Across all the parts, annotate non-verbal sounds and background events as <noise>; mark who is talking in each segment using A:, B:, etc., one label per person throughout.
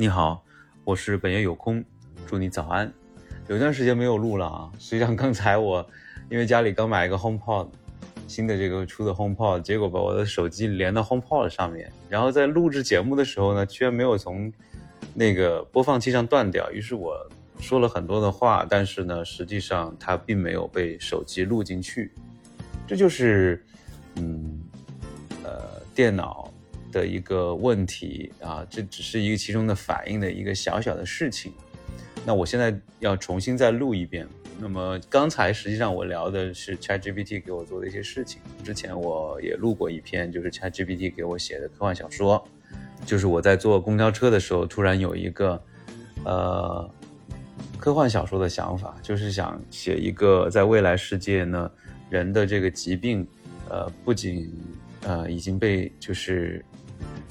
A: 你好，我是本月有空，祝你早安。有段时间没有录了啊，实际上刚才我因为家里刚买一个 HomePod，新的这个出的 HomePod，结果把我的手机连到 HomePod 上面，然后在录制节目的时候呢，居然没有从那个播放器上断掉，于是我说了很多的话，但是呢，实际上它并没有被手机录进去，这就是嗯呃电脑。的一个问题啊，这只是一个其中的反应的一个小小的事情。那我现在要重新再录一遍。那么刚才实际上我聊的是 ChatGPT 给我做的一些事情。之前我也录过一篇，就是 ChatGPT 给我写的科幻小说。就是我在坐公交车的时候，突然有一个呃科幻小说的想法，就是想写一个在未来世界呢，人的这个疾病，呃，不仅呃已经被就是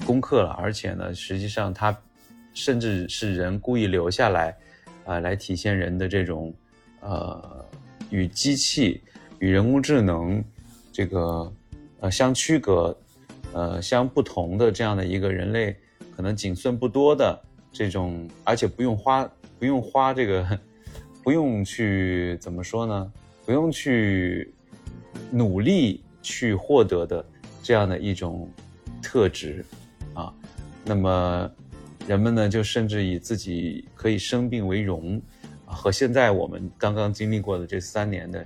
A: 攻克了，而且呢，实际上它甚至是人故意留下来，啊，来体现人的这种，呃，与机器、与人工智能这个呃相区隔、呃相不同的这样的一个人类可能仅剩不多的这种，而且不用花不用花这个不用去怎么说呢？不用去努力去获得的这样的一种特质。啊，那么人们呢，就甚至以自己可以生病为荣，和现在我们刚刚经历过的这三年的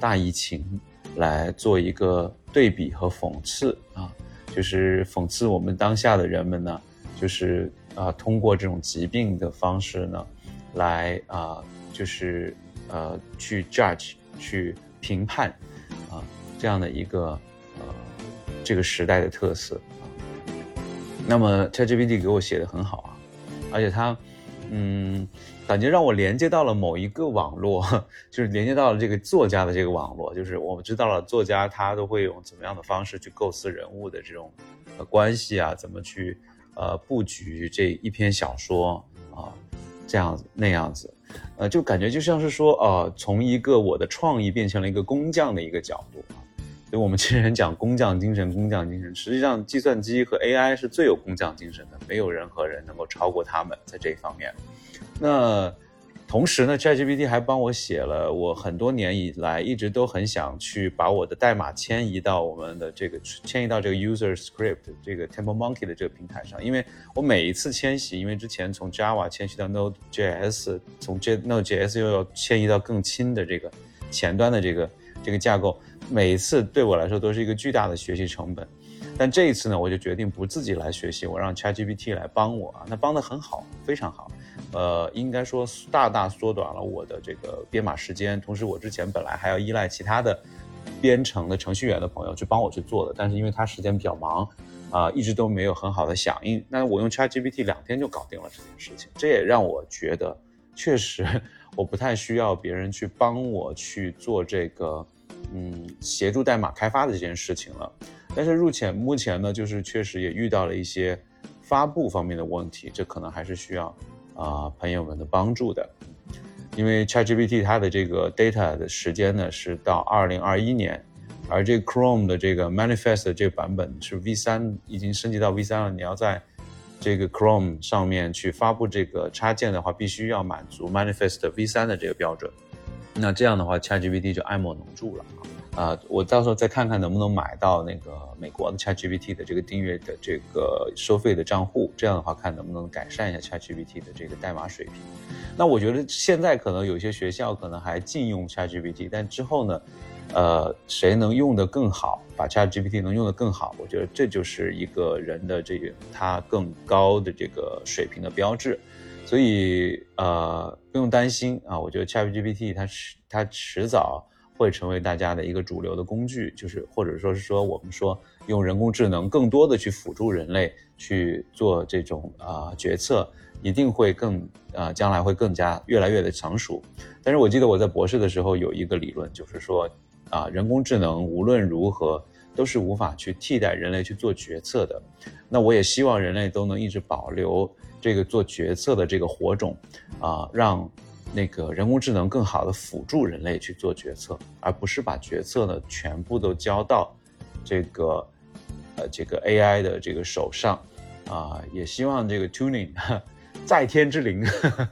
A: 大疫情来做一个对比和讽刺啊，就是讽刺我们当下的人们呢，就是啊，通过这种疾病的方式呢，来啊，就是呃，去 judge 去评判啊，这样的一个，这个时代的特色。那么 ChatGPT 给我写的很好啊，而且它，嗯，感觉让我连接到了某一个网络，<laughs> 就是连接到了这个作家的这个网络，就是我们知道了作家他都会用怎么样的方式去构思人物的这种关系啊，怎么去呃布局这一篇小说啊，这样子那样子，呃，就感觉就像是说，呃，从一个我的创意变成了一个工匠的一个角度。所以我们其实人讲工匠精神，工匠精神，实际上计算机和 AI 是最有工匠精神的，没有任何人能够超过他们在这一方面。那同时呢，ChatGPT 还帮我写了我很多年以来一直都很想去把我的代码迁移到我们的这个迁移到这个 User Script 这个 Temple Monkey 的这个平台上，因为我每一次迁徙，因为之前从 Java 迁徙到 Node.js，从 Node.js 又要迁移到更新的这个前端的这个这个架构。每一次对我来说都是一个巨大的学习成本，但这一次呢，我就决定不自己来学习，我让 ChatGPT 来帮我啊，那帮的很好，非常好，呃，应该说大大缩短了我的这个编码时间。同时，我之前本来还要依赖其他的编程的程序员的朋友去帮我去做的，但是因为他时间比较忙，啊，一直都没有很好的响应。那我用 ChatGPT 两天就搞定了这件事情，这也让我觉得确实 <laughs> 我不太需要别人去帮我去做这个。嗯，协助代码开发的这件事情了，但是入前目前呢，就是确实也遇到了一些发布方面的问题，这可能还是需要啊朋友们的帮助的。因为 ChatGPT 它的这个 data 的时间呢是到二零二一年，而这 Chrome 的这个 Manifest 这个版本是 V 三，已经升级到 V 三了。你要在这个 Chrome 上面去发布这个插件的话，必须要满足 Manifest V 三的这个标准。那这样的话，ChatGPT 就爱莫能助了啊！我到时候再看看能不能买到那个美国的 ChatGPT 的这个订阅的这个收费的账户，这样的话看能不能改善一下 ChatGPT 的这个代码水平。那我觉得现在可能有些学校可能还禁用 ChatGPT，但之后呢，呃，谁能用得更好，把 ChatGPT 能用得更好，我觉得这就是一个人的这个他更高的这个水平的标志。所以呃不用担心啊，我觉得 ChatGPT 它迟它迟早会成为大家的一个主流的工具，就是或者说是说我们说用人工智能更多的去辅助人类去做这种啊决策，一定会更啊将来会更加越来越的成熟。但是我记得我在博士的时候有一个理论，就是说啊人工智能无论如何都是无法去替代人类去做决策的。那我也希望人类都能一直保留。这个做决策的这个火种，啊，让那个人工智能更好的辅助人类去做决策，而不是把决策呢全部都交到这个呃这个 AI 的这个手上，啊，也希望这个 tuning <laughs> 在天之灵，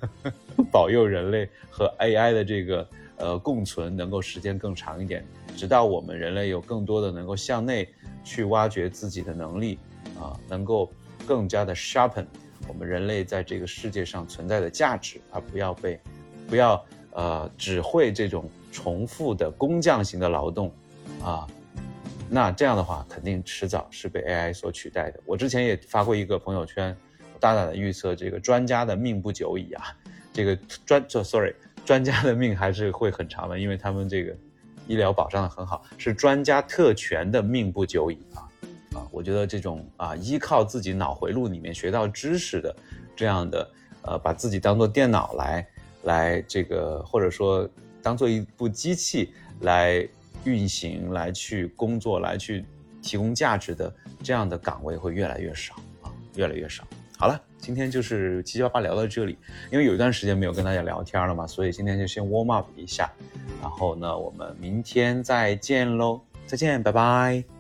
A: <laughs> 保佑人类和 AI 的这个呃共存能够时间更长一点，直到我们人类有更多的能够向内去挖掘自己的能力啊，能够更加的 sharpen 我们人类在这个世界上存在的价值，而不要被不要呃只会这种重复的工匠型的劳动啊。那这样的话，肯定迟早是被 AI 所取代的。我之前也发过一个朋友圈，大胆的预测，这个专家的命不久矣啊！这个专，sorry，专家的命还是会很长的，因为他们这个医疗保障的很好，是专家特权的命不久矣啊！啊，我觉得这种啊，依靠自己脑回路里面学到知识的这样的，呃，把自己当做电脑来来这个，或者说当做一部机器来。运行来去工作来去提供价值的这样的岗位会越来越少啊，越来越少。好了，今天就是七七八八聊到这里，因为有一段时间没有跟大家聊天了嘛，所以今天就先 warm up 一下，然后呢，我们明天再见喽，再见，拜拜。